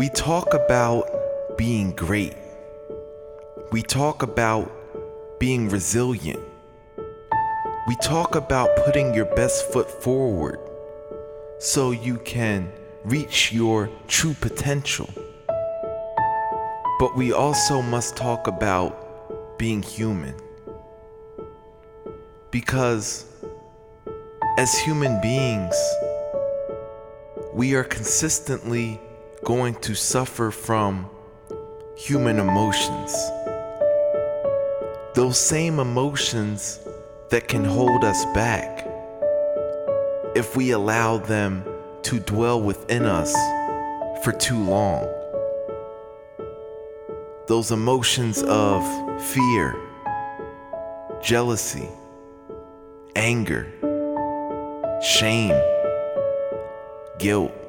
We talk about being great. We talk about being resilient. We talk about putting your best foot forward so you can reach your true potential. But we also must talk about being human. Because as human beings, we are consistently going to suffer from human emotions. Those same emotions that can hold us back if we allow them to dwell within us for too long. Those emotions of fear, jealousy, anger, shame, guilt.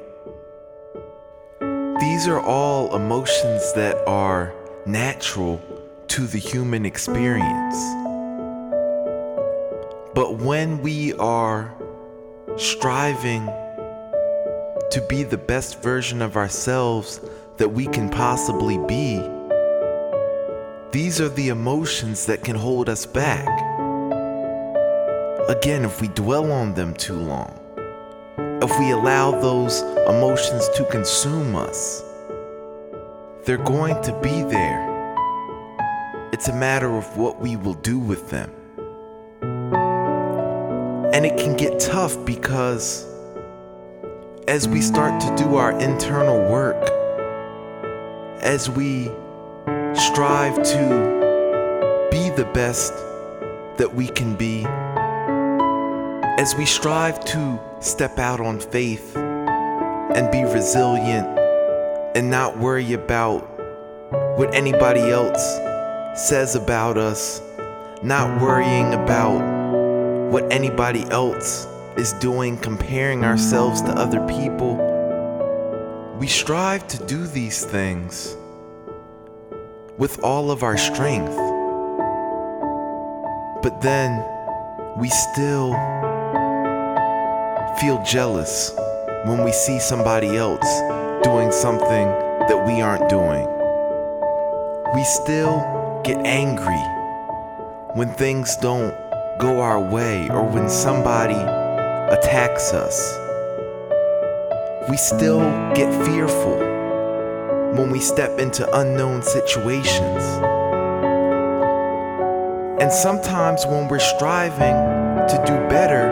These are all emotions that are natural to the human experience. But when we are striving to be the best version of ourselves that we can possibly be, these are the emotions that can hold us back. Again, if we dwell on them too long, if we allow those emotions to consume us, they're going to be there. It's a matter of what we will do with them. And it can get tough because as we start to do our internal work, as we strive to be the best that we can be, as we strive to step out on faith and be resilient and not worry about what anybody else says about us, not worrying about what anybody else is doing, comparing ourselves to other people. We strive to do these things with all of our strength. But then we still feel jealous when we see somebody else doing something that we aren't doing. We still get angry when things don't go our way or when somebody attacks us. We still get fearful when we step into unknown situations. And sometimes when we're striving to do better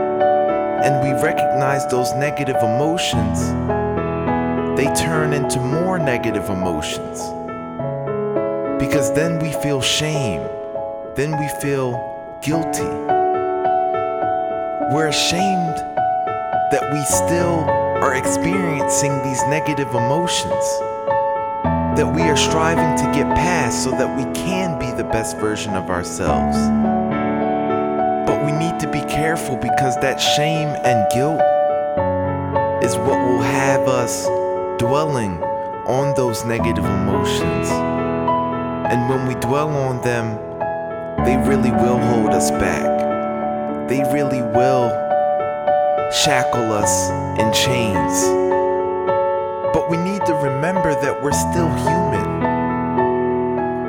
and we recognize those negative emotions, they turn into more negative emotions. Because then we feel shame, then we feel guilty. We're ashamed that we still are experiencing these negative emotions, that we are striving to get past so that we can be the best version of ourselves. But we need to be careful because that shame and guilt is what will have us dwelling on those negative emotions. And when we dwell on them, they really will hold us back. They really will shackle us in chains. But we need to remember that we're still human.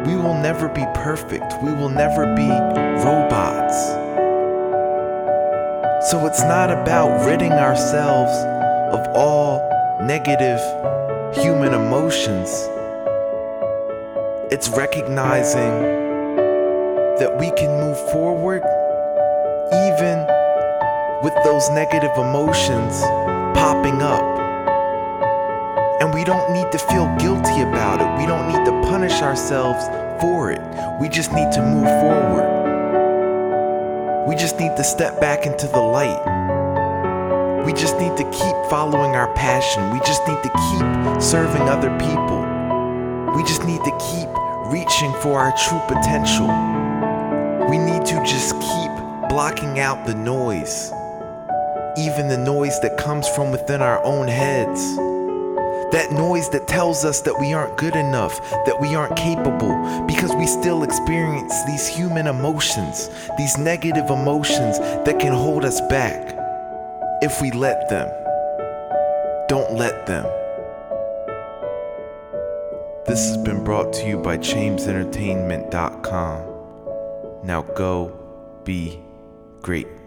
We will never be perfect. We will never be robots. So it's not about ridding ourselves of all negative human emotions. It's recognizing that we can move forward even with those negative emotions popping up. And we don't need to feel guilty about it. We don't need to punish ourselves for it. We just need to move forward. We just need to step back into the light. We just need to keep following our passion. We just need to keep serving other people. We just need to keep reaching for our true potential. We need to just keep blocking out the noise, even the noise that comes from within our own heads. That noise that tells us that we aren't good enough, that we aren't capable, because we still experience these human emotions, these negative emotions that can hold us back if we let them. Don't let them. This has been brought to you by ChamesEntertainment.com. Now go be great.